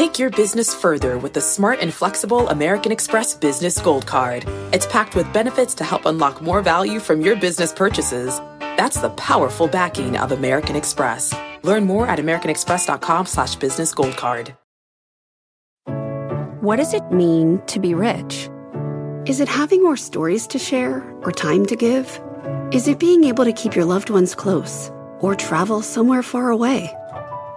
Take your business further with the smart and flexible American Express Business Gold Card. It's packed with benefits to help unlock more value from your business purchases. That's the powerful backing of American Express. Learn more at americanexpress.com slash business gold card. What does it mean to be rich? Is it having more stories to share or time to give? Is it being able to keep your loved ones close or travel somewhere far away?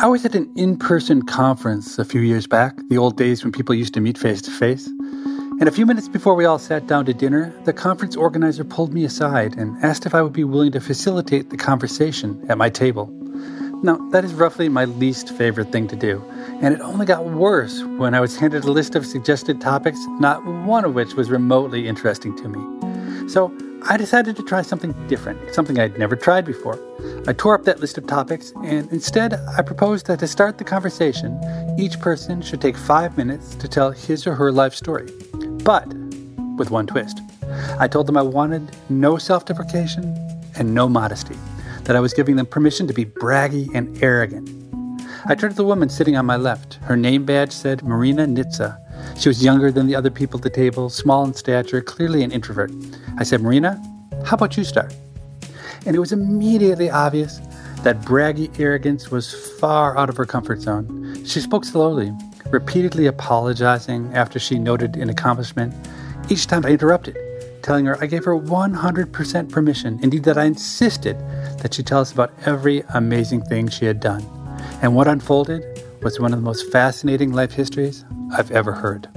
I was at an in person conference a few years back, the old days when people used to meet face to face. And a few minutes before we all sat down to dinner, the conference organizer pulled me aside and asked if I would be willing to facilitate the conversation at my table. Now, that is roughly my least favorite thing to do, and it only got worse when I was handed a list of suggested topics, not one of which was remotely interesting to me. So I decided to try something different, something I'd never tried before. I tore up that list of topics, and instead, I proposed that to start the conversation, each person should take five minutes to tell his or her life story. But with one twist. I told them I wanted no self deprecation and no modesty, that I was giving them permission to be braggy and arrogant. I turned to the woman sitting on my left. Her name badge said Marina Nitze. She was younger than the other people at the table, small in stature, clearly an introvert. I said, Marina, how about you start? And it was immediately obvious that braggy arrogance was far out of her comfort zone. She spoke slowly, repeatedly apologizing after she noted an accomplishment. Each time I interrupted, telling her I gave her 100% permission, indeed, that I insisted that she tell us about every amazing thing she had done. And what unfolded was one of the most fascinating life histories I've ever heard.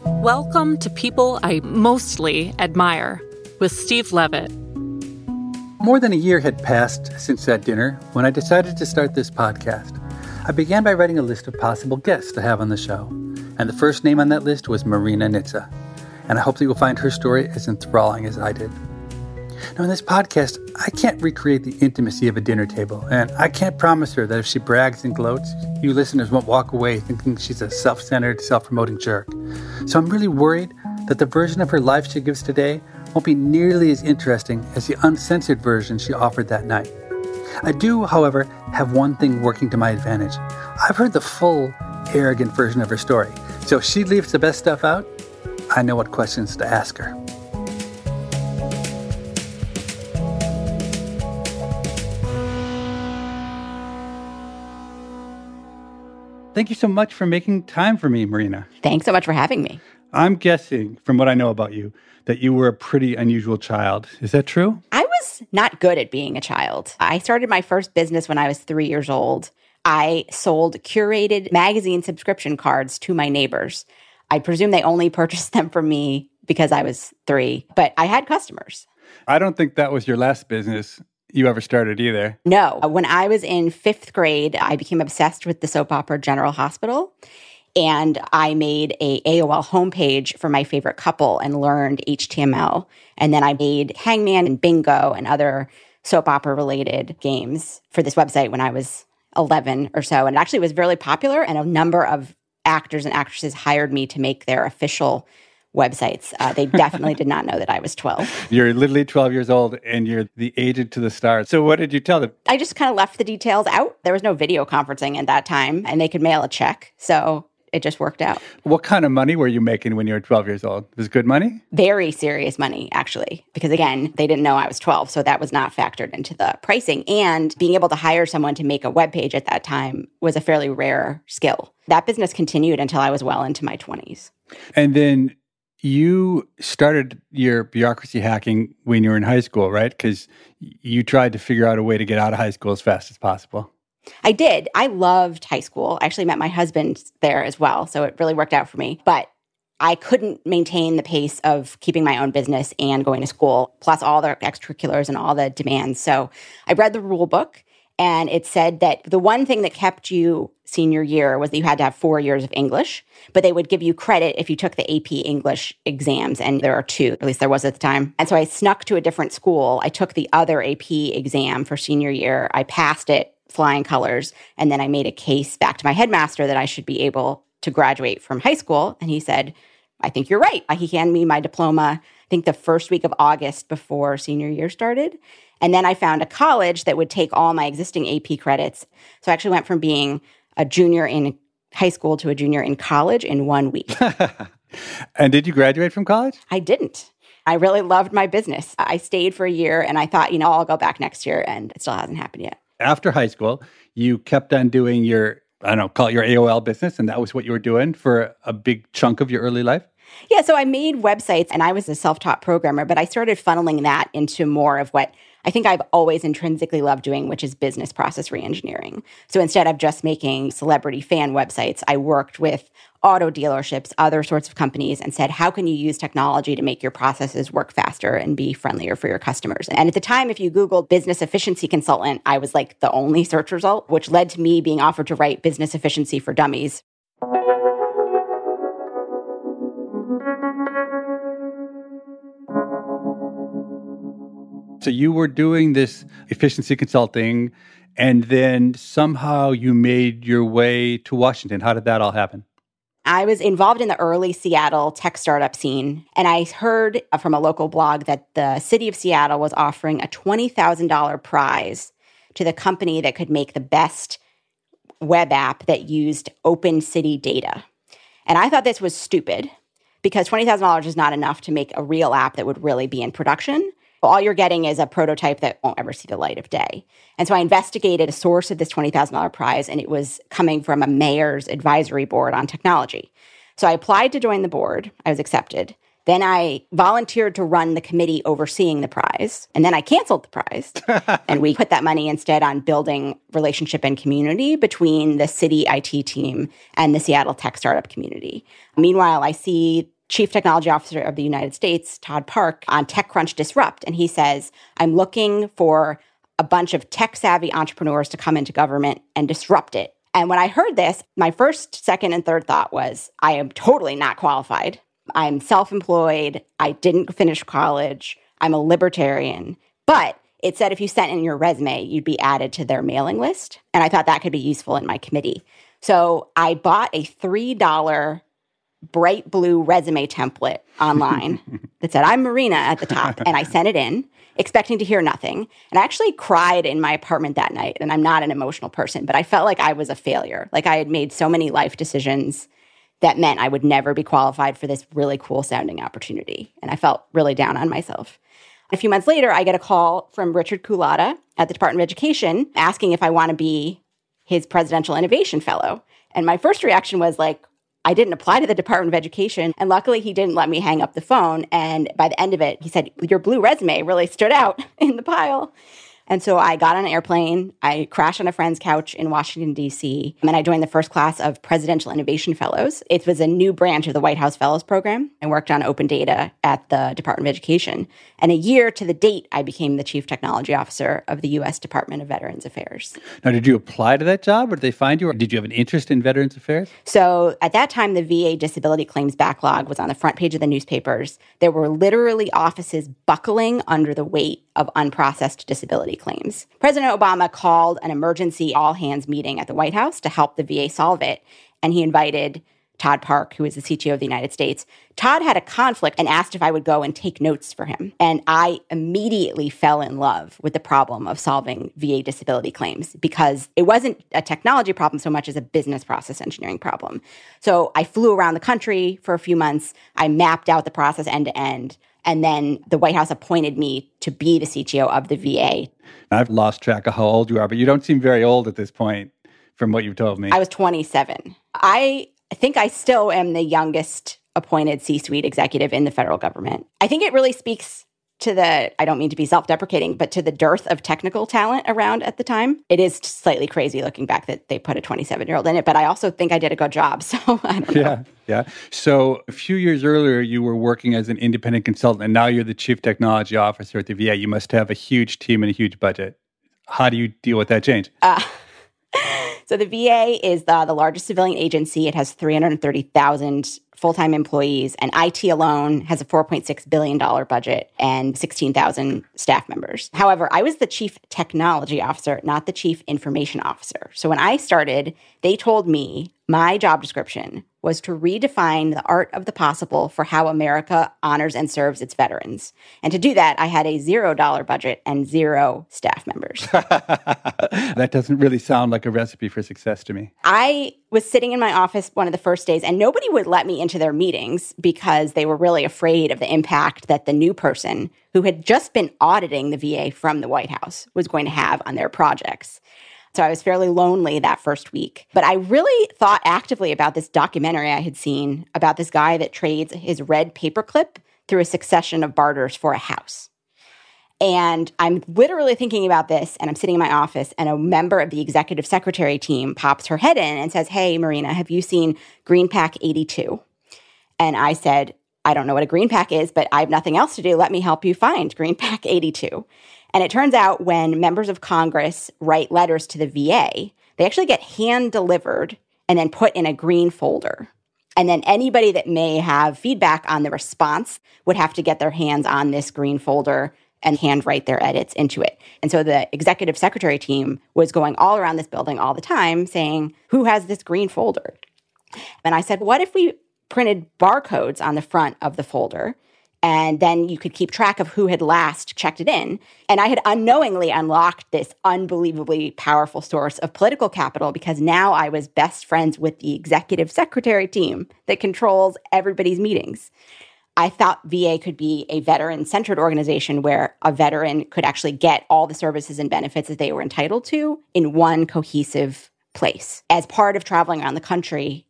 Welcome to People I Mostly Admire with Steve Levitt. More than a year had passed since that dinner when I decided to start this podcast. I began by writing a list of possible guests to have on the show, and the first name on that list was Marina Nitze, and I hope that you'll find her story as enthralling as I did. Now, in this podcast, I can't recreate the intimacy of a dinner table, and I can't promise her that if she brags and gloats, you listeners won't walk away thinking she's a self centered, self promoting jerk. So I'm really worried that the version of her life she gives today won't be nearly as interesting as the uncensored version she offered that night. I do, however, have one thing working to my advantage. I've heard the full, arrogant version of her story, so if she leaves the best stuff out, I know what questions to ask her. Thank you so much for making time for me, Marina. Thanks so much for having me. I'm guessing, from what I know about you, that you were a pretty unusual child. Is that true? I was not good at being a child. I started my first business when I was three years old. I sold curated magazine subscription cards to my neighbors. I presume they only purchased them from me because I was three, but I had customers. I don't think that was your last business you ever started either. No. When I was in fifth grade, I became obsessed with the soap opera General Hospital. And I made a AOL homepage for my favorite couple and learned HTML. And then I made Hangman and Bingo and other soap opera related games for this website when I was 11 or so. And it actually was really popular. And a number of actors and actresses hired me to make their official websites. Uh, they definitely did not know that I was 12. You're literally 12 years old and you're the agent to the stars. So, what did you tell them? I just kind of left the details out. There was no video conferencing at that time, and they could mail a check. So, it just worked out. What kind of money were you making when you were 12 years old? Was good money? Very serious money, actually, because again, they didn't know I was 12. So that was not factored into the pricing. And being able to hire someone to make a web page at that time was a fairly rare skill. That business continued until I was well into my 20s. And then you started your bureaucracy hacking when you were in high school, right? Because you tried to figure out a way to get out of high school as fast as possible. I did. I loved high school. I actually met my husband there as well. So it really worked out for me. But I couldn't maintain the pace of keeping my own business and going to school, plus all the extracurriculars and all the demands. So I read the rule book And it said that the one thing that kept you senior year was that you had to have four years of English, but they would give you credit if you took the AP English exams. And there are two, at least there was at the time. And so I snuck to a different school. I took the other AP exam for senior year. I passed it flying colors. And then I made a case back to my headmaster that I should be able to graduate from high school. And he said, I think you're right. He handed me my diploma, I think the first week of August before senior year started. And then I found a college that would take all my existing AP credits. So I actually went from being a junior in high school to a junior in college in one week. and did you graduate from college? I didn't. I really loved my business. I stayed for a year and I thought, you know, I'll go back next year, and it still hasn't happened yet. After high school, you kept on doing your, I don't know, call it your AOL business, and that was what you were doing for a big chunk of your early life? Yeah, so I made websites and I was a self taught programmer, but I started funneling that into more of what I think I've always intrinsically loved doing, which is business process reengineering. So instead of just making celebrity fan websites, I worked with auto dealerships, other sorts of companies, and said, how can you use technology to make your processes work faster and be friendlier for your customers? And at the time, if you Googled business efficiency consultant, I was like the only search result, which led to me being offered to write business efficiency for dummies. So you were doing this efficiency consulting, and then somehow you made your way to Washington. How did that all happen? I was involved in the early Seattle tech startup scene, and I heard uh, from a local blog that the city of Seattle was offering a $20,000 prize to the company that could make the best web app that used open city data. And I thought this was stupid because $20,000 is not enough to make a real app that would really be in production all you're getting is a prototype that won't ever see the light of day. And so I investigated a source of this $20,000 prize, and it was coming from a mayor's advisory board on technology. So I applied to join the board. I was accepted. Then I volunteered to run the committee overseeing the prize. And then I canceled the prize. and we put that money instead on building relationship and community between the city IT team and the Seattle tech startup community. Meanwhile, I see Chief Technology Officer of the United States, Todd Park, on TechCrunch Disrupt. And he says, I'm looking for a bunch of tech savvy entrepreneurs to come into government and disrupt it. And when I heard this, my first, second, and third thought was, I am totally not qualified. I'm self employed. I didn't finish college. I'm a libertarian. But it said if you sent in your resume, you'd be added to their mailing list. And I thought that could be useful in my committee. So I bought a $3 bright blue resume template online that said, I'm Marina at the top. And I sent it in, expecting to hear nothing. And I actually cried in my apartment that night. And I'm not an emotional person, but I felt like I was a failure. Like I had made so many life decisions that meant I would never be qualified for this really cool sounding opportunity. And I felt really down on myself. A few months later, I get a call from Richard Culatta at the Department of Education asking if I want to be his Presidential Innovation Fellow. And my first reaction was like, I didn't apply to the Department of Education. And luckily, he didn't let me hang up the phone. And by the end of it, he said, Your blue resume really stood out in the pile. And so I got on an airplane. I crashed on a friend's couch in Washington, D.C. And I joined the first class of Presidential Innovation Fellows. It was a new branch of the White House Fellows Program. I worked on open data at the Department of Education. And a year to the date, I became the Chief Technology Officer of the U.S. Department of Veterans Affairs. Now, did you apply to that job or did they find you or did you have an interest in Veterans Affairs? So at that time, the VA disability claims backlog was on the front page of the newspapers. There were literally offices buckling under the weight of unprocessed disability claims. President Obama called an emergency all hands meeting at the White House to help the VA solve it. And he invited Todd Park, who is the CTO of the United States. Todd had a conflict and asked if I would go and take notes for him. And I immediately fell in love with the problem of solving VA disability claims because it wasn't a technology problem so much as a business process engineering problem. So I flew around the country for a few months. I mapped out the process end to end. And then the White House appointed me to be the CTO of the VA. I've lost track of how old you are, but you don't seem very old at this point from what you've told me. I was 27. I think I still am the youngest appointed C suite executive in the federal government. I think it really speaks to the, I don't mean to be self deprecating, but to the dearth of technical talent around at the time. It is slightly crazy looking back that they put a 27 year old in it, but I also think I did a good job. So I don't know. Yeah. Yeah. So a few years earlier, you were working as an independent consultant, and now you're the chief technology officer at the VA. You must have a huge team and a huge budget. How do you deal with that change? Uh, so the VA is the, the largest civilian agency. It has 330,000 full time employees, and IT alone has a $4.6 billion budget and 16,000 staff members. However, I was the chief technology officer, not the chief information officer. So when I started, they told me my job description was to redefine the art of the possible for how America honors and serves its veterans. And to do that, I had a zero dollar budget and zero staff members. that doesn't really sound like a recipe for success to me. I was sitting in my office one of the first days, and nobody would let me into their meetings because they were really afraid of the impact that the new person who had just been auditing the VA from the White House was going to have on their projects. So I was fairly lonely that first week. But I really thought actively about this documentary I had seen about this guy that trades his red paperclip through a succession of barters for a house. And I'm literally thinking about this, and I'm sitting in my office, and a member of the executive secretary team pops her head in and says, Hey, Marina, have you seen Green Pack 82? And I said, I don't know what a Green Pack is, but I have nothing else to do. Let me help you find Green Pack 82. And it turns out when members of Congress write letters to the VA, they actually get hand delivered and then put in a green folder. And then anybody that may have feedback on the response would have to get their hands on this green folder and handwrite their edits into it. And so the executive secretary team was going all around this building all the time saying, Who has this green folder? And I said, What if we printed barcodes on the front of the folder and then you could keep track of who had last checked it in. And I had unknowingly unlocked this unbelievably powerful source of political capital because now I was best friends with the executive secretary team that controls everybody's meetings. I thought VA could be a veteran centered organization where a veteran could actually get all the services and benefits that they were entitled to in one cohesive place. As part of traveling around the country,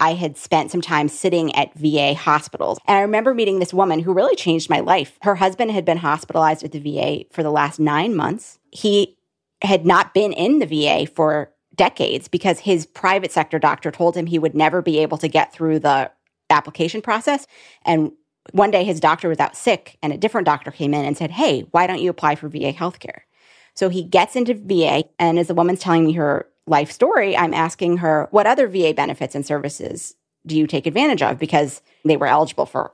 I had spent some time sitting at VA hospitals. And I remember meeting this woman who really changed my life. Her husband had been hospitalized at the VA for the last nine months. He had not been in the VA for decades because his private sector doctor told him he would never be able to get through the application process. And one day his doctor was out sick, and a different doctor came in and said, Hey, why don't you apply for VA healthcare? So he gets into VA, and as the woman's telling me her life story, I'm asking her, what other VA benefits and services do you take advantage of? Because they were eligible for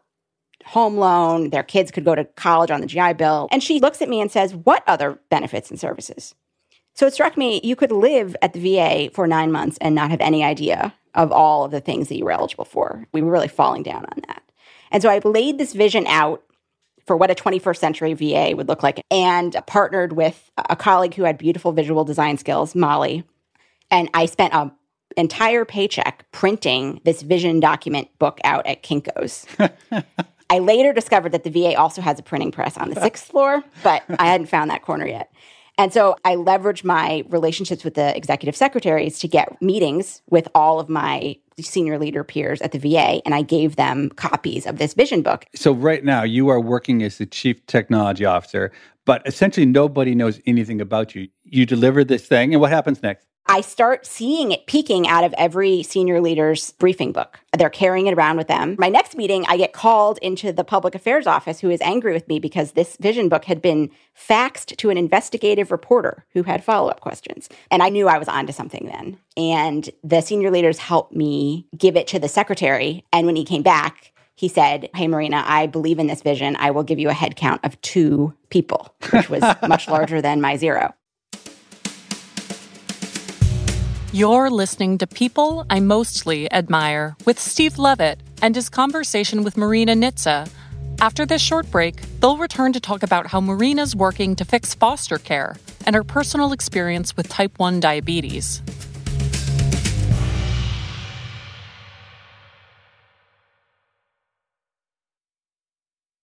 home loan, their kids could go to college on the GI Bill. And she looks at me and says, What other benefits and services? So it struck me you could live at the VA for nine months and not have any idea of all of the things that you were eligible for. We were really falling down on that. And so I laid this vision out for what a 21st century VA would look like and partnered with a colleague who had beautiful visual design skills, Molly, and I spent an entire paycheck printing this vision document book out at Kinko's. I later discovered that the VA also has a printing press on the sixth floor, but I hadn't found that corner yet. And so I leveraged my relationships with the executive secretaries to get meetings with all of my senior leader peers at the VA, and I gave them copies of this vision book. So, right now, you are working as the chief technology officer, but essentially nobody knows anything about you. You deliver this thing, and what happens next? I start seeing it peeking out of every senior leader's briefing book. They're carrying it around with them. My next meeting, I get called into the public affairs office who is angry with me because this vision book had been faxed to an investigative reporter who had follow up questions. And I knew I was onto something then. And the senior leaders helped me give it to the secretary. And when he came back, he said, Hey, Marina, I believe in this vision. I will give you a head count of two people, which was much larger than my zero. You're listening to People I Mostly Admire with Steve Levitt and his conversation with Marina Nitze. After this short break, they'll return to talk about how Marina's working to fix foster care and her personal experience with type 1 diabetes.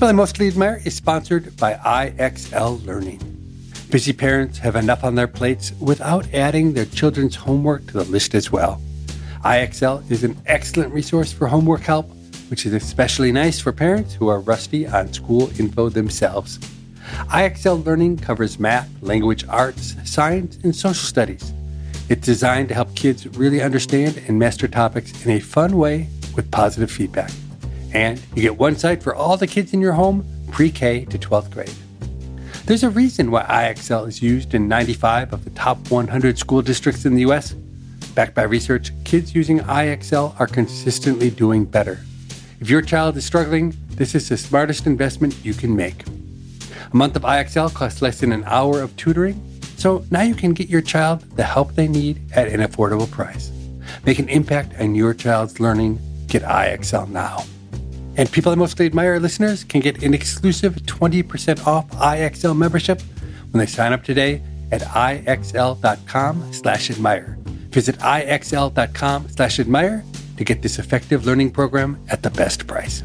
People I Mostly Admire is sponsored by IXL Learning. Busy parents have enough on their plates without adding their children's homework to the list as well. IXL is an excellent resource for homework help, which is especially nice for parents who are rusty on school info themselves. IXL Learning covers math, language arts, science, and social studies. It's designed to help kids really understand and master topics in a fun way with positive feedback. And you get one site for all the kids in your home, pre K to 12th grade. There's a reason why IXL is used in 95 of the top 100 school districts in the US. Backed by research, kids using IXL are consistently doing better. If your child is struggling, this is the smartest investment you can make. A month of IXL costs less than an hour of tutoring, so now you can get your child the help they need at an affordable price. Make an impact on your child's learning. Get IXL now. And people I mostly admire listeners can get an exclusive 20% off IXL membership when they sign up today at ixl.com slash admire. Visit ixl.com slash admire to get this effective learning program at the best price.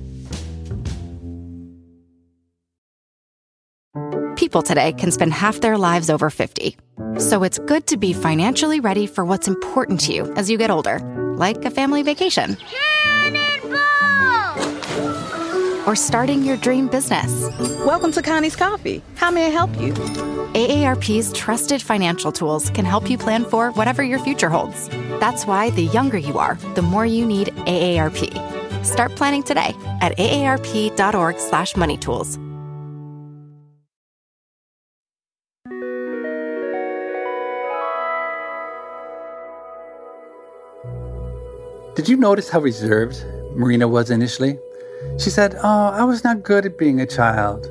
People today can spend half their lives over 50. So it's good to be financially ready for what's important to you as you get older, like a family vacation or starting your dream business. Welcome to Connie's Coffee. How may I help you? AARP's trusted financial tools can help you plan for whatever your future holds. That's why the younger you are, the more you need AARP. Start planning today at aarp.org/moneytools. Did you notice how reserved Marina was initially? She said, Oh, I was not good at being a child.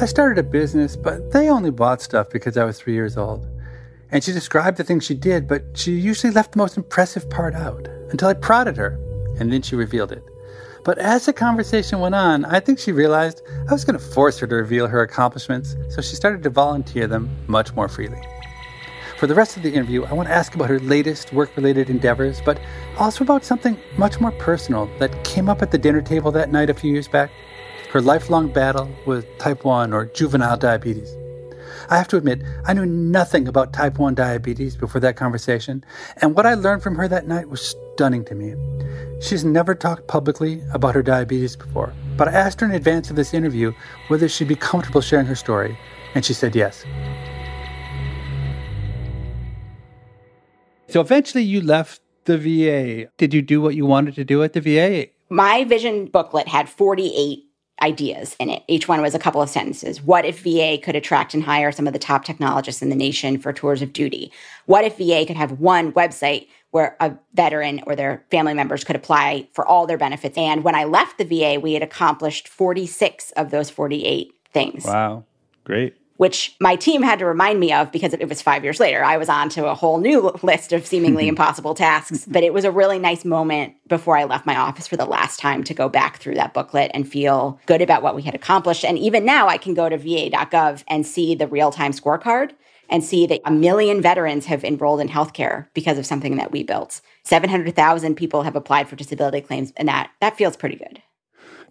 I started a business, but they only bought stuff because I was three years old. And she described the things she did, but she usually left the most impressive part out until I prodded her, and then she revealed it. But as the conversation went on, I think she realized I was going to force her to reveal her accomplishments, so she started to volunteer them much more freely. For the rest of the interview, I want to ask about her latest work related endeavors, but also about something much more personal that came up at the dinner table that night a few years back her lifelong battle with type 1 or juvenile diabetes. I have to admit, I knew nothing about type 1 diabetes before that conversation, and what I learned from her that night was stunning to me. She's never talked publicly about her diabetes before, but I asked her in advance of this interview whether she'd be comfortable sharing her story, and she said yes. So eventually you left the VA. Did you do what you wanted to do at the VA? My vision booklet had 48 ideas in it. Each one was a couple of sentences. What if VA could attract and hire some of the top technologists in the nation for tours of duty? What if VA could have one website where a veteran or their family members could apply for all their benefits? And when I left the VA, we had accomplished 46 of those 48 things. Wow. Great which my team had to remind me of because it was five years later. I was on to a whole new list of seemingly mm-hmm. impossible tasks. But it was a really nice moment before I left my office for the last time to go back through that booklet and feel good about what we had accomplished. And even now, I can go to va.gov and see the real time scorecard and see that a million veterans have enrolled in healthcare because of something that we built. 700,000 people have applied for disability claims, and that, that feels pretty good.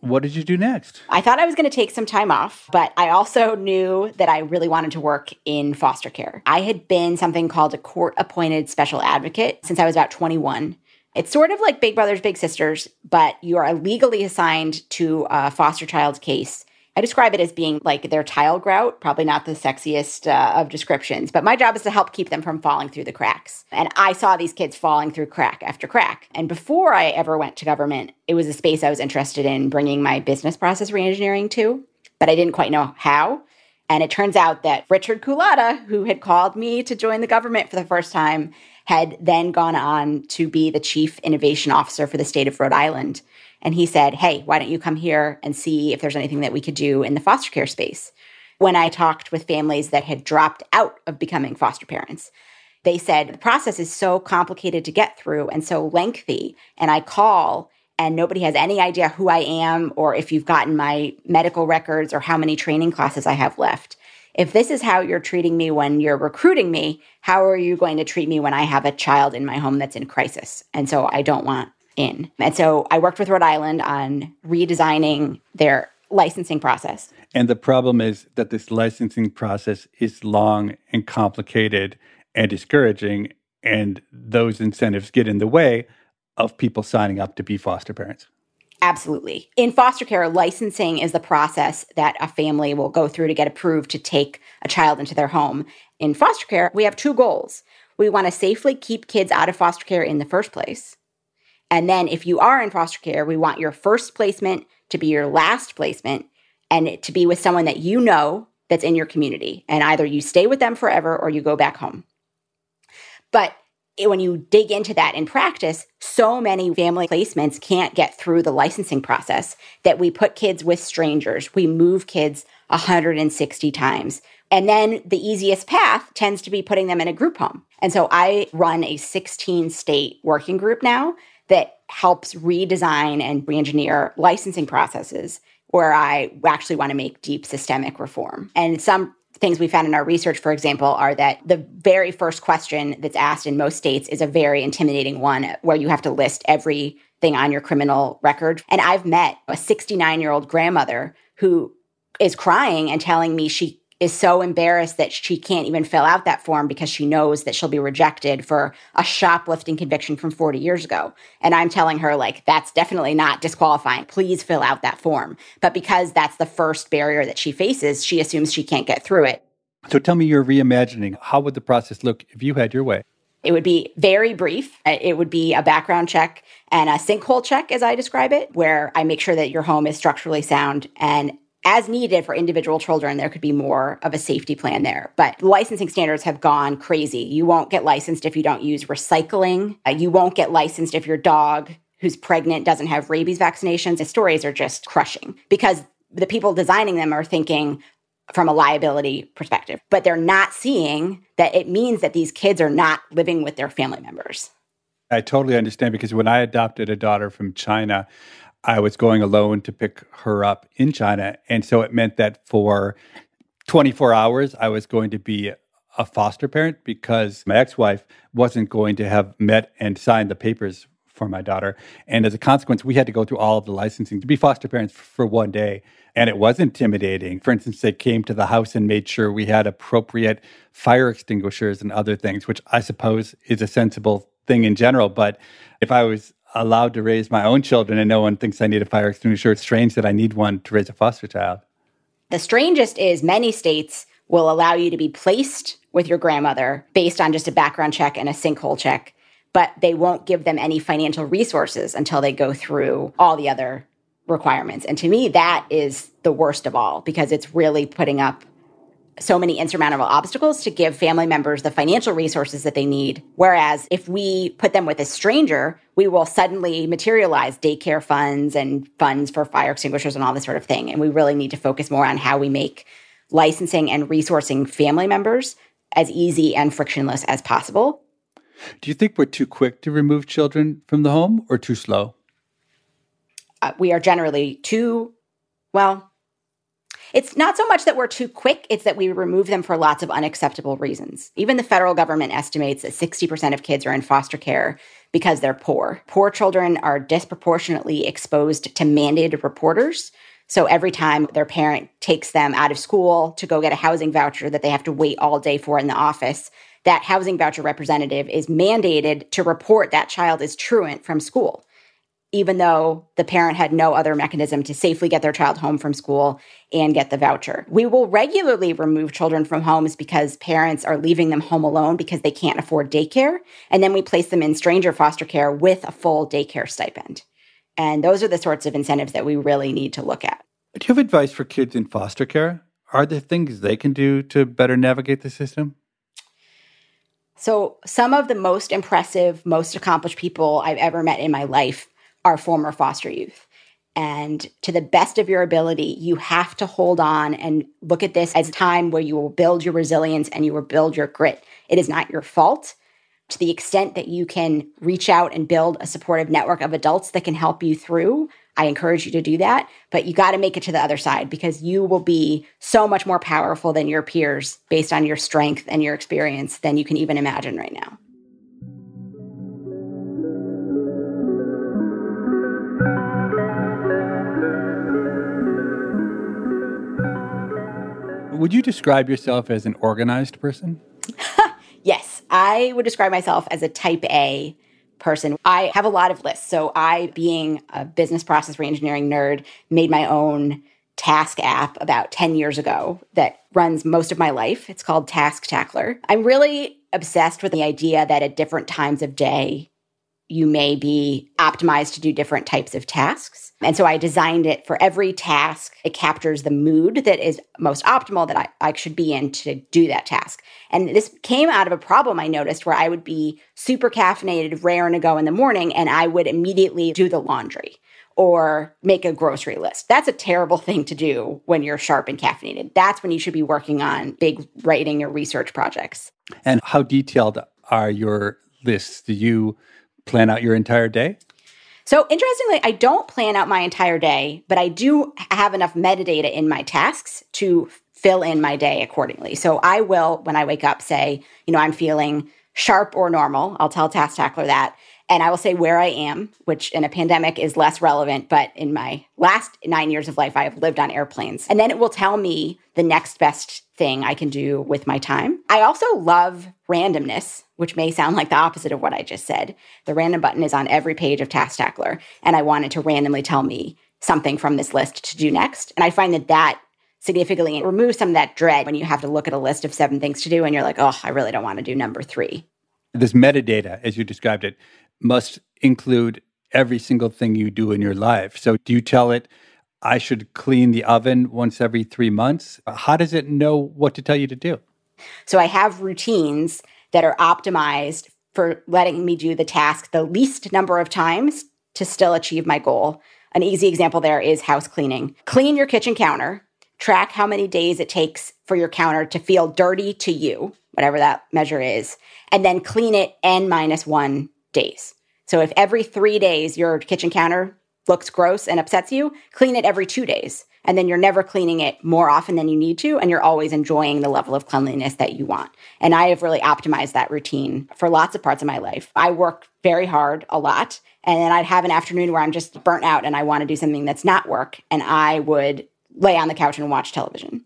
What did you do next? I thought I was going to take some time off, but I also knew that I really wanted to work in foster care. I had been something called a court appointed special advocate since I was about 21. It's sort of like Big Brothers Big Sisters, but you are legally assigned to a foster child's case I describe it as being like their tile grout, probably not the sexiest uh, of descriptions, but my job is to help keep them from falling through the cracks. And I saw these kids falling through crack after crack. And before I ever went to government, it was a space I was interested in bringing my business process reengineering to, but I didn't quite know how. And it turns out that Richard Culatta, who had called me to join the government for the first time, had then gone on to be the chief innovation officer for the state of Rhode Island. And he said, Hey, why don't you come here and see if there's anything that we could do in the foster care space? When I talked with families that had dropped out of becoming foster parents, they said the process is so complicated to get through and so lengthy. And I call and nobody has any idea who I am or if you've gotten my medical records or how many training classes I have left. If this is how you're treating me when you're recruiting me, how are you going to treat me when I have a child in my home that's in crisis? And so I don't want in. And so I worked with Rhode Island on redesigning their licensing process. And the problem is that this licensing process is long and complicated and discouraging, and those incentives get in the way of people signing up to be foster parents. Absolutely. In foster care, licensing is the process that a family will go through to get approved to take a child into their home. In foster care, we have two goals. We want to safely keep kids out of foster care in the first place, and then if you are in foster care, we want your first placement to be your last placement and to be with someone that you know that's in your community. And either you stay with them forever or you go back home. But when you dig into that in practice, so many family placements can't get through the licensing process that we put kids with strangers. We move kids 160 times. And then the easiest path tends to be putting them in a group home. And so I run a 16 state working group now that helps redesign and reengineer licensing processes where I actually want to make deep systemic reform. And some things we found in our research, for example, are that the very first question that's asked in most states is a very intimidating one where you have to list everything on your criminal record. And I've met a 69 year old grandmother who is crying and telling me she is so embarrassed that she can't even fill out that form because she knows that she'll be rejected for a shoplifting conviction from 40 years ago. And I'm telling her, like, that's definitely not disqualifying. Please fill out that form. But because that's the first barrier that she faces, she assumes she can't get through it. So tell me your reimagining. How would the process look if you had your way? It would be very brief. Uh, it would be a background check and a sinkhole check, as I describe it, where I make sure that your home is structurally sound and as needed for individual children, there could be more of a safety plan there. But licensing standards have gone crazy. You won't get licensed if you don't use recycling. Uh, you won't get licensed if your dog who's pregnant doesn't have rabies vaccinations. The stories are just crushing because the people designing them are thinking from a liability perspective, but they're not seeing that it means that these kids are not living with their family members. I totally understand because when I adopted a daughter from China, I was going alone to pick her up in China. And so it meant that for 24 hours, I was going to be a foster parent because my ex wife wasn't going to have met and signed the papers for my daughter. And as a consequence, we had to go through all of the licensing to be foster parents for one day. And it was intimidating. For instance, they came to the house and made sure we had appropriate fire extinguishers and other things, which I suppose is a sensible thing in general. But if I was allowed to raise my own children and no one thinks I need a fire extinguisher. It's strange that I need one to raise a foster child. The strangest is many states will allow you to be placed with your grandmother based on just a background check and a sinkhole check, but they won't give them any financial resources until they go through all the other requirements. And to me, that is the worst of all because it's really putting up so many insurmountable obstacles to give family members the financial resources that they need. Whereas if we put them with a stranger, we will suddenly materialize daycare funds and funds for fire extinguishers and all this sort of thing. And we really need to focus more on how we make licensing and resourcing family members as easy and frictionless as possible. Do you think we're too quick to remove children from the home or too slow? Uh, we are generally too, well, it's not so much that we're too quick, it's that we remove them for lots of unacceptable reasons. Even the federal government estimates that 60% of kids are in foster care because they're poor. Poor children are disproportionately exposed to mandated reporters. So every time their parent takes them out of school to go get a housing voucher that they have to wait all day for in the office, that housing voucher representative is mandated to report that child is truant from school. Even though the parent had no other mechanism to safely get their child home from school and get the voucher. We will regularly remove children from homes because parents are leaving them home alone because they can't afford daycare. And then we place them in stranger foster care with a full daycare stipend. And those are the sorts of incentives that we really need to look at. Do you have advice for kids in foster care? Are there things they can do to better navigate the system? So, some of the most impressive, most accomplished people I've ever met in my life are former foster youth. And to the best of your ability, you have to hold on and look at this as a time where you will build your resilience and you will build your grit. It is not your fault. To the extent that you can reach out and build a supportive network of adults that can help you through, I encourage you to do that. But you got to make it to the other side because you will be so much more powerful than your peers based on your strength and your experience than you can even imagine right now. Would you describe yourself as an organized person? yes, I would describe myself as a type A person. I have a lot of lists. So, I, being a business process reengineering nerd, made my own task app about 10 years ago that runs most of my life. It's called Task Tackler. I'm really obsessed with the idea that at different times of day, you may be optimized to do different types of tasks. And so I designed it for every task. It captures the mood that is most optimal that I, I should be in to do that task. And this came out of a problem I noticed where I would be super caffeinated, raring to go in the morning, and I would immediately do the laundry or make a grocery list. That's a terrible thing to do when you're sharp and caffeinated. That's when you should be working on big writing or research projects. And how detailed are your lists? Do you plan out your entire day? So, interestingly, I don't plan out my entire day, but I do have enough metadata in my tasks to fill in my day accordingly. So, I will, when I wake up, say, you know, I'm feeling sharp or normal. I'll tell Task Tackler that and I will say where I am, which in a pandemic is less relevant, but in my last nine years of life, I have lived on airplanes. And then it will tell me the next best thing I can do with my time. I also love randomness, which may sound like the opposite of what I just said. The random button is on every page of Task Tackler, and I want it to randomly tell me something from this list to do next. And I find that that significantly removes some of that dread when you have to look at a list of seven things to do and you're like, oh, I really don't want to do number three. This metadata, as you described it, must include every single thing you do in your life. So do you tell it, I should clean the oven once every three months? How does it know what to tell you to do? So I have routines that are optimized for letting me do the task the least number of times to still achieve my goal. An easy example there is house cleaning. Clean your kitchen counter, track how many days it takes for your counter to feel dirty to you, whatever that measure is, and then clean it n minus one days. So if every three days your kitchen counter looks gross and upsets you, clean it every two days. And then you're never cleaning it more often than you need to. And you're always enjoying the level of cleanliness that you want. And I have really optimized that routine for lots of parts of my life. I work very hard a lot. And then I'd have an afternoon where I'm just burnt out and I want to do something that's not work. And I would lay on the couch and watch television.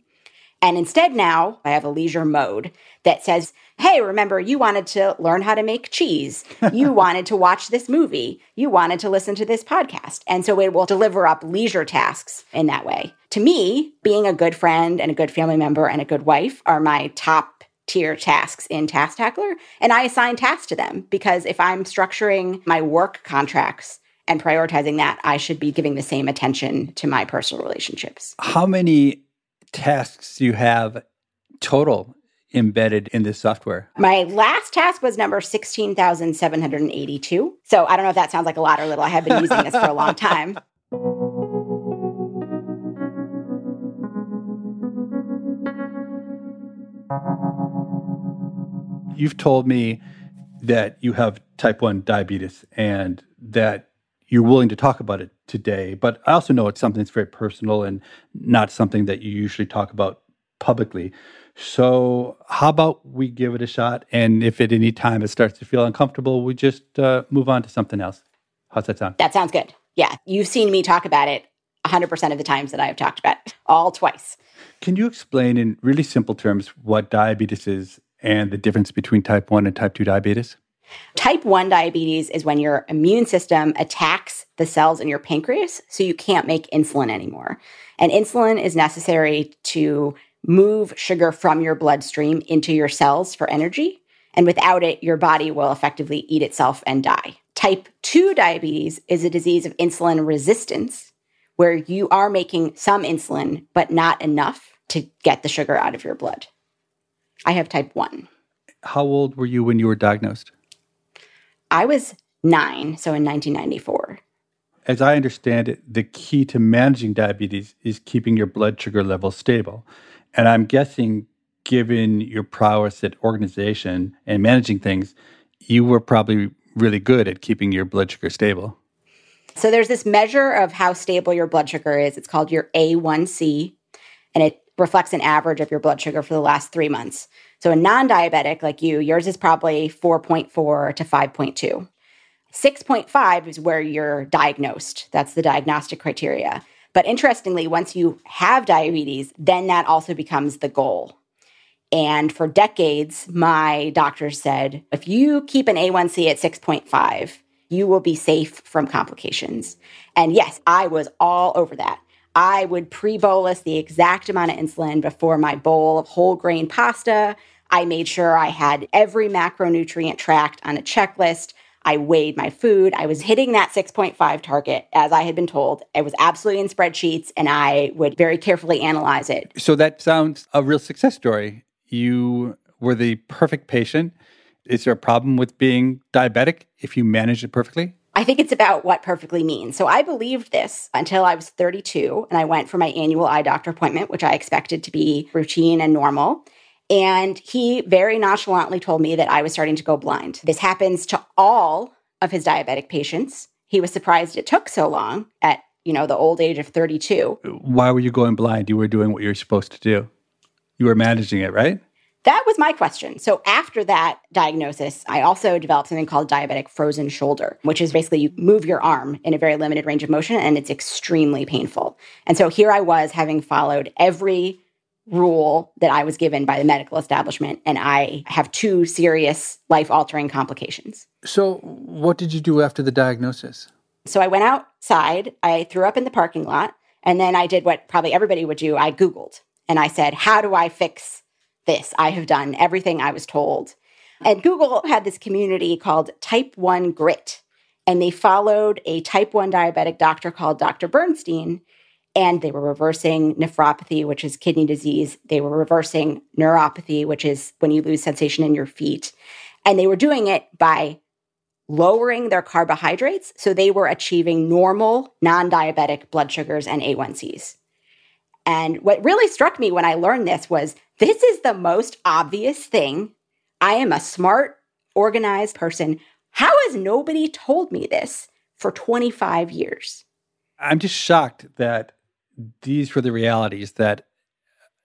And instead, now I have a leisure mode that says, Hey, remember, you wanted to learn how to make cheese. You wanted to watch this movie. You wanted to listen to this podcast. And so it will deliver up leisure tasks in that way. To me, being a good friend and a good family member and a good wife are my top tier tasks in Task Tackler. And I assign tasks to them because if I'm structuring my work contracts, and prioritizing that, I should be giving the same attention to my personal relationships. How many tasks do you have total embedded in this software? My last task was number 16,782. So I don't know if that sounds like a lot or little. I have been using this for a long time. You've told me that you have type 1 diabetes and that you're willing to talk about it today. But I also know it's something that's very personal and not something that you usually talk about publicly. So, how about we give it a shot? And if at any time it starts to feel uncomfortable, we just uh, move on to something else. How's that sound? That sounds good. Yeah. You've seen me talk about it 100% of the times that I have talked about it, all twice. Can you explain in really simple terms what diabetes is and the difference between type 1 and type 2 diabetes? Type 1 diabetes is when your immune system attacks the cells in your pancreas, so you can't make insulin anymore. And insulin is necessary to move sugar from your bloodstream into your cells for energy. And without it, your body will effectively eat itself and die. Type 2 diabetes is a disease of insulin resistance, where you are making some insulin, but not enough to get the sugar out of your blood. I have type 1. How old were you when you were diagnosed? I was nine, so in 1994. As I understand it, the key to managing diabetes is keeping your blood sugar level stable. And I'm guessing, given your prowess at organization and managing things, you were probably really good at keeping your blood sugar stable. So there's this measure of how stable your blood sugar is. It's called your A1C, and it reflects an average of your blood sugar for the last three months. So a non diabetic like you, yours is probably 4.4 to 5.2. 6.5 is where you're diagnosed. That's the diagnostic criteria. But interestingly, once you have diabetes, then that also becomes the goal. And for decades, my doctor said if you keep an A1C at 6.5, you will be safe from complications. And yes, I was all over that. I would pre bolus the exact amount of insulin before my bowl of whole grain pasta. I made sure I had every macronutrient tracked on a checklist. I weighed my food. I was hitting that 6.5 target as I had been told. It was absolutely in spreadsheets and I would very carefully analyze it. So that sounds a real success story. You were the perfect patient. Is there a problem with being diabetic if you manage it perfectly? I think it's about what perfectly means. So I believed this until I was 32 and I went for my annual eye doctor appointment, which I expected to be routine and normal. And he very nonchalantly told me that I was starting to go blind. This happens to all of his diabetic patients. He was surprised it took so long at, you know, the old age of 32. Why were you going blind? You were doing what you were supposed to do. You were managing it, right? That was my question. So after that diagnosis, I also developed something called diabetic frozen shoulder, which is basically you move your arm in a very limited range of motion and it's extremely painful. And so here I was having followed every rule that I was given by the medical establishment, and I have two serious life altering complications. So, what did you do after the diagnosis? So, I went outside, I threw up in the parking lot, and then I did what probably everybody would do I Googled and I said, How do I fix this? I have done everything I was told. And Google had this community called Type 1 Grit, and they followed a type 1 diabetic doctor called Dr. Bernstein and they were reversing nephropathy, which is kidney disease. They were reversing neuropathy, which is when you lose sensation in your feet. And they were doing it by lowering their carbohydrates. So they were achieving normal, non diabetic blood sugars and A1Cs. And what really struck me when I learned this was this is the most obvious thing. I am a smart, organized person. How has nobody told me this for 25 years? I'm just shocked that these were the realities that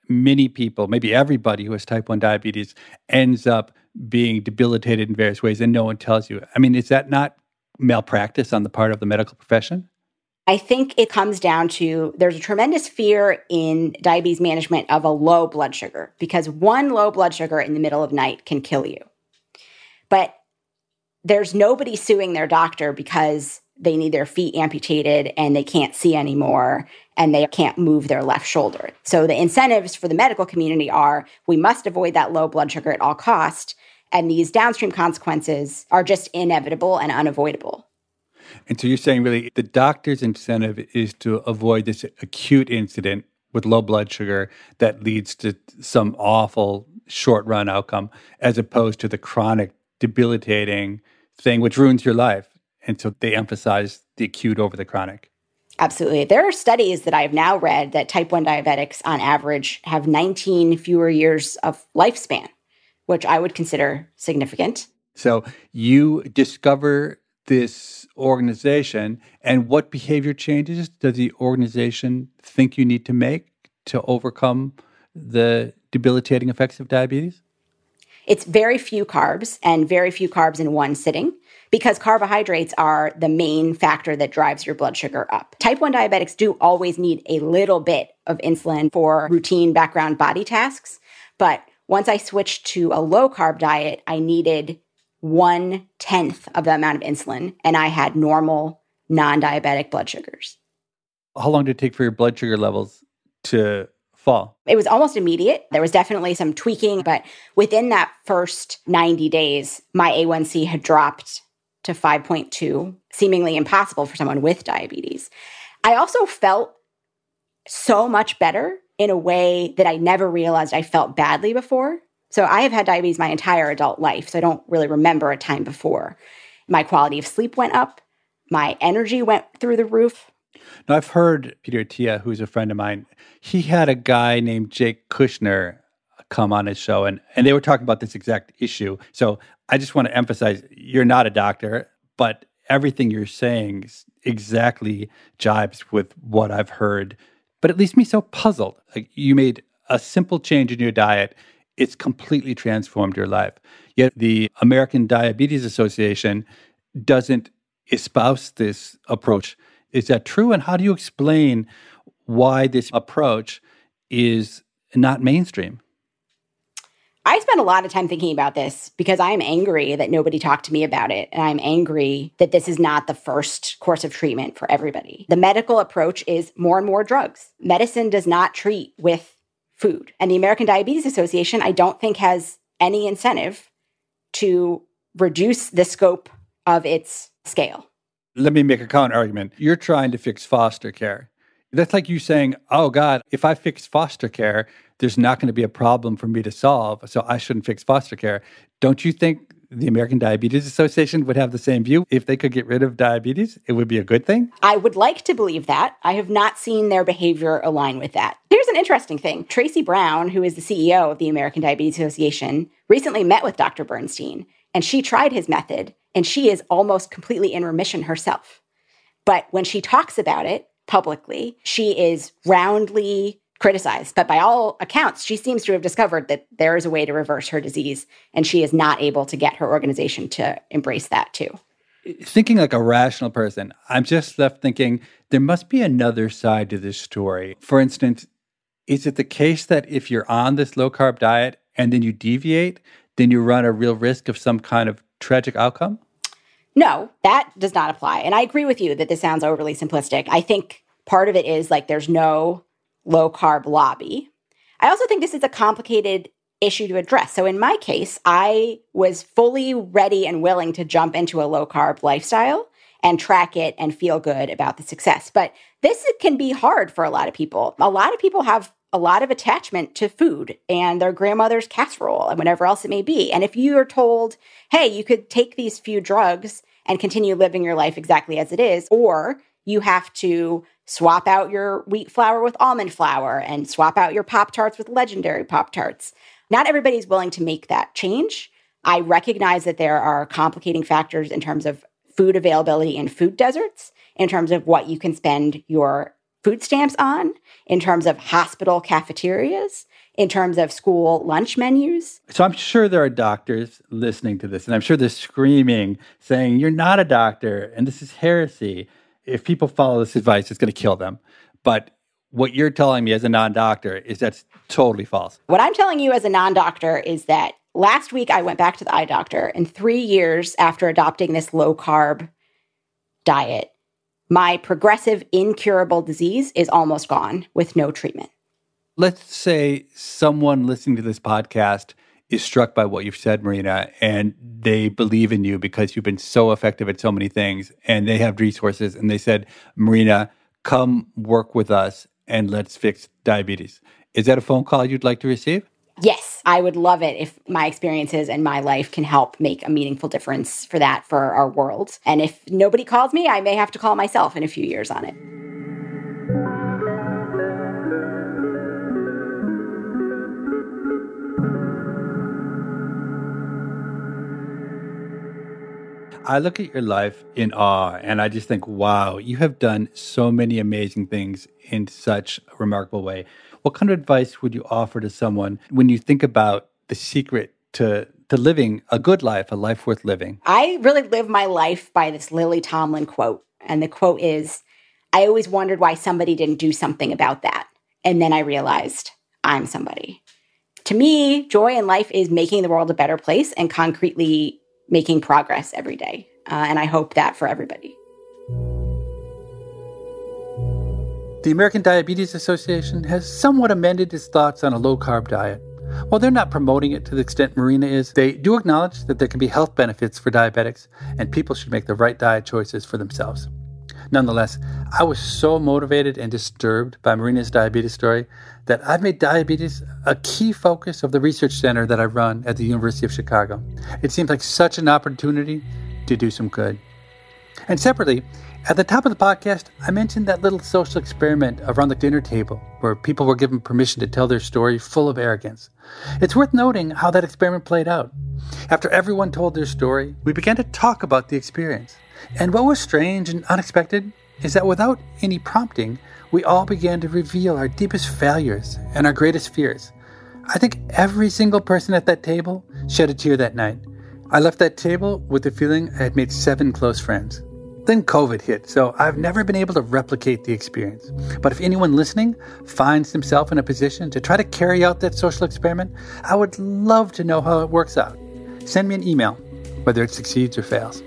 many people, maybe everybody who has type 1 diabetes, ends up being debilitated in various ways and no one tells you. I mean, is that not malpractice on the part of the medical profession? I think it comes down to there's a tremendous fear in diabetes management of a low blood sugar because one low blood sugar in the middle of night can kill you. But there's nobody suing their doctor because they need their feet amputated and they can't see anymore and they can't move their left shoulder. So the incentives for the medical community are we must avoid that low blood sugar at all cost and these downstream consequences are just inevitable and unavoidable. And so you're saying really the doctor's incentive is to avoid this acute incident with low blood sugar that leads to some awful short run outcome as opposed to the chronic debilitating thing which ruins your life and so they emphasize the acute over the chronic. Absolutely. There are studies that I've now read that type 1 diabetics on average have 19 fewer years of lifespan, which I would consider significant. So you discover this organization, and what behavior changes does the organization think you need to make to overcome the debilitating effects of diabetes? It's very few carbs and very few carbs in one sitting because carbohydrates are the main factor that drives your blood sugar up. Type 1 diabetics do always need a little bit of insulin for routine background body tasks. But once I switched to a low carb diet, I needed one tenth of the amount of insulin and I had normal non diabetic blood sugars. How long did it take for your blood sugar levels to fall? It was almost immediate. There was definitely some tweaking, but within that first 90 days, my A1C had dropped to 5.2, seemingly impossible for someone with diabetes. I also felt so much better in a way that I never realized I felt badly before. So I have had diabetes my entire adult life, so I don't really remember a time before. My quality of sleep went up, my energy went through the roof. Now, I've heard Peter Attia, who's a friend of mine, he had a guy named Jake Kushner come on his show, and, and they were talking about this exact issue. So I just want to emphasize you're not a doctor, but everything you're saying exactly jibes with what I've heard. But it leaves me so puzzled. Like you made a simple change in your diet, it's completely transformed your life. Yet the American Diabetes Association doesn't espouse this approach. Is that true? And how do you explain why this approach is not mainstream? I spent a lot of time thinking about this because I'm angry that nobody talked to me about it. And I'm angry that this is not the first course of treatment for everybody. The medical approach is more and more drugs. Medicine does not treat with food. And the American Diabetes Association, I don't think, has any incentive to reduce the scope of its scale. Let me make a counter argument. You're trying to fix foster care. That's like you saying, oh God, if I fix foster care, there's not going to be a problem for me to solve. So I shouldn't fix foster care. Don't you think the American Diabetes Association would have the same view? If they could get rid of diabetes, it would be a good thing? I would like to believe that. I have not seen their behavior align with that. Here's an interesting thing Tracy Brown, who is the CEO of the American Diabetes Association, recently met with Dr. Bernstein, and she tried his method, and she is almost completely in remission herself. But when she talks about it publicly, she is roundly criticized. But by all accounts, she seems to have discovered that there is a way to reverse her disease, and she is not able to get her organization to embrace that too. Thinking like a rational person, I'm just left thinking there must be another side to this story. For instance, is it the case that if you're on this low carb diet and then you deviate, then you run a real risk of some kind of tragic outcome? No, that does not apply. And I agree with you that this sounds overly simplistic. I think part of it is like there's no low carb lobby. I also think this is a complicated issue to address. So in my case, I was fully ready and willing to jump into a low carb lifestyle and track it and feel good about the success. But this can be hard for a lot of people. A lot of people have a lot of attachment to food and their grandmother's casserole and whatever else it may be. And if you are told, hey, you could take these few drugs and continue living your life exactly as it is, or you have to swap out your wheat flour with almond flour and swap out your Pop Tarts with legendary Pop Tarts. Not everybody's willing to make that change. I recognize that there are complicating factors in terms of food availability in food deserts, in terms of what you can spend your food stamps on, in terms of hospital cafeterias, in terms of school lunch menus. So I'm sure there are doctors listening to this, and I'm sure they're screaming, saying, You're not a doctor, and this is heresy if people follow this advice, it's going to kill them. But what you're telling me as a non doctor is that's totally false. What I'm telling you as a non doctor is that last week I went back to the eye doctor, and three years after adopting this low carb diet, my progressive incurable disease is almost gone with no treatment. Let's say someone listening to this podcast is struck by what you've said, Marina, and they believe in you because you've been so effective at so many things and they have resources and they said, Marina, come work with us and let's fix diabetes. Is that a phone call you'd like to receive? Yes, I would love it if my experiences and my life can help make a meaningful difference for that for our world. And if nobody calls me, I may have to call myself in a few years on it. I look at your life in awe and I just think, wow, you have done so many amazing things in such a remarkable way. What kind of advice would you offer to someone when you think about the secret to to living a good life, a life worth living? I really live my life by this Lily Tomlin quote. And the quote is I always wondered why somebody didn't do something about that. And then I realized I'm somebody. To me, joy in life is making the world a better place and concretely making progress every day. Uh, and I hope that for everybody. The American Diabetes Association has somewhat amended its thoughts on a low carb diet. While they're not promoting it to the extent Marina is, they do acknowledge that there can be health benefits for diabetics and people should make the right diet choices for themselves. Nonetheless, I was so motivated and disturbed by Marina's diabetes story that I've made diabetes a key focus of the research center that I run at the University of Chicago. It seems like such an opportunity to do some good. And separately, at the top of the podcast, I mentioned that little social experiment around the dinner table where people were given permission to tell their story full of arrogance. It's worth noting how that experiment played out. After everyone told their story, we began to talk about the experience. And what was strange and unexpected is that without any prompting, we all began to reveal our deepest failures and our greatest fears. I think every single person at that table shed a tear that night. I left that table with the feeling I had made seven close friends. Then COVID hit, so I've never been able to replicate the experience. But if anyone listening finds himself in a position to try to carry out that social experiment, I would love to know how it works out. Send me an email, whether it succeeds or fails.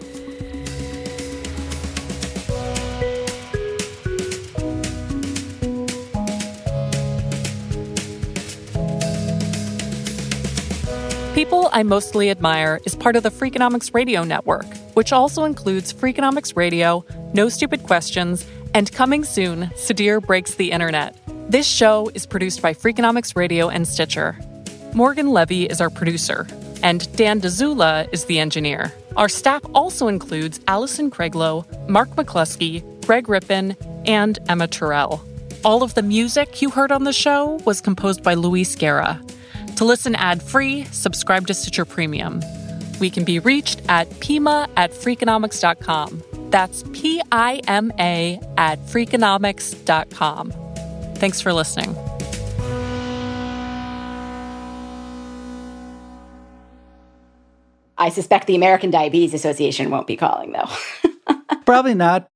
People I Mostly Admire is part of the Freakonomics Radio Network, which also includes Freakonomics Radio, No Stupid Questions, and coming soon, Sudhir Breaks the Internet. This show is produced by Freakonomics Radio and Stitcher. Morgan Levy is our producer, and Dan Dzula is the engineer. Our staff also includes Allison Craiglow, Mark McCluskey, Greg Rippin, and Emma Terrell. All of the music you heard on the show was composed by Luis Guerra. To listen ad free, subscribe to Stitcher Premium. We can be reached at pima at freakonomics.com. That's P I M A at freakonomics.com. Thanks for listening. I suspect the American Diabetes Association won't be calling, though. Probably not.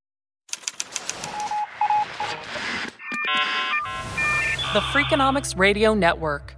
The Freakonomics Radio Network.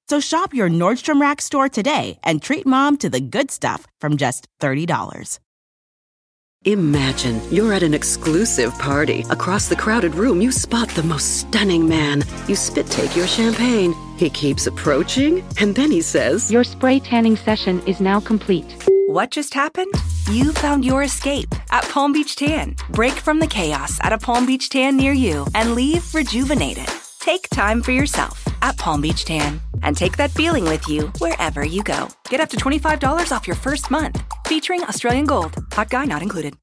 So shop your Nordstrom Rack store today and treat mom to the good stuff from just $30. Imagine you're at an exclusive party. Across the crowded room, you spot the most stunning man. You spit take your champagne. He keeps approaching, and then he says, Your spray tanning session is now complete. What just happened? You found your escape at Palm Beach Tan. Break from the chaos at a Palm Beach Tan near you and leave rejuvenated. Take time for yourself at Palm Beach Tan and take that feeling with you wherever you go. Get up to $25 off your first month. Featuring Australian Gold. Hot guy not included.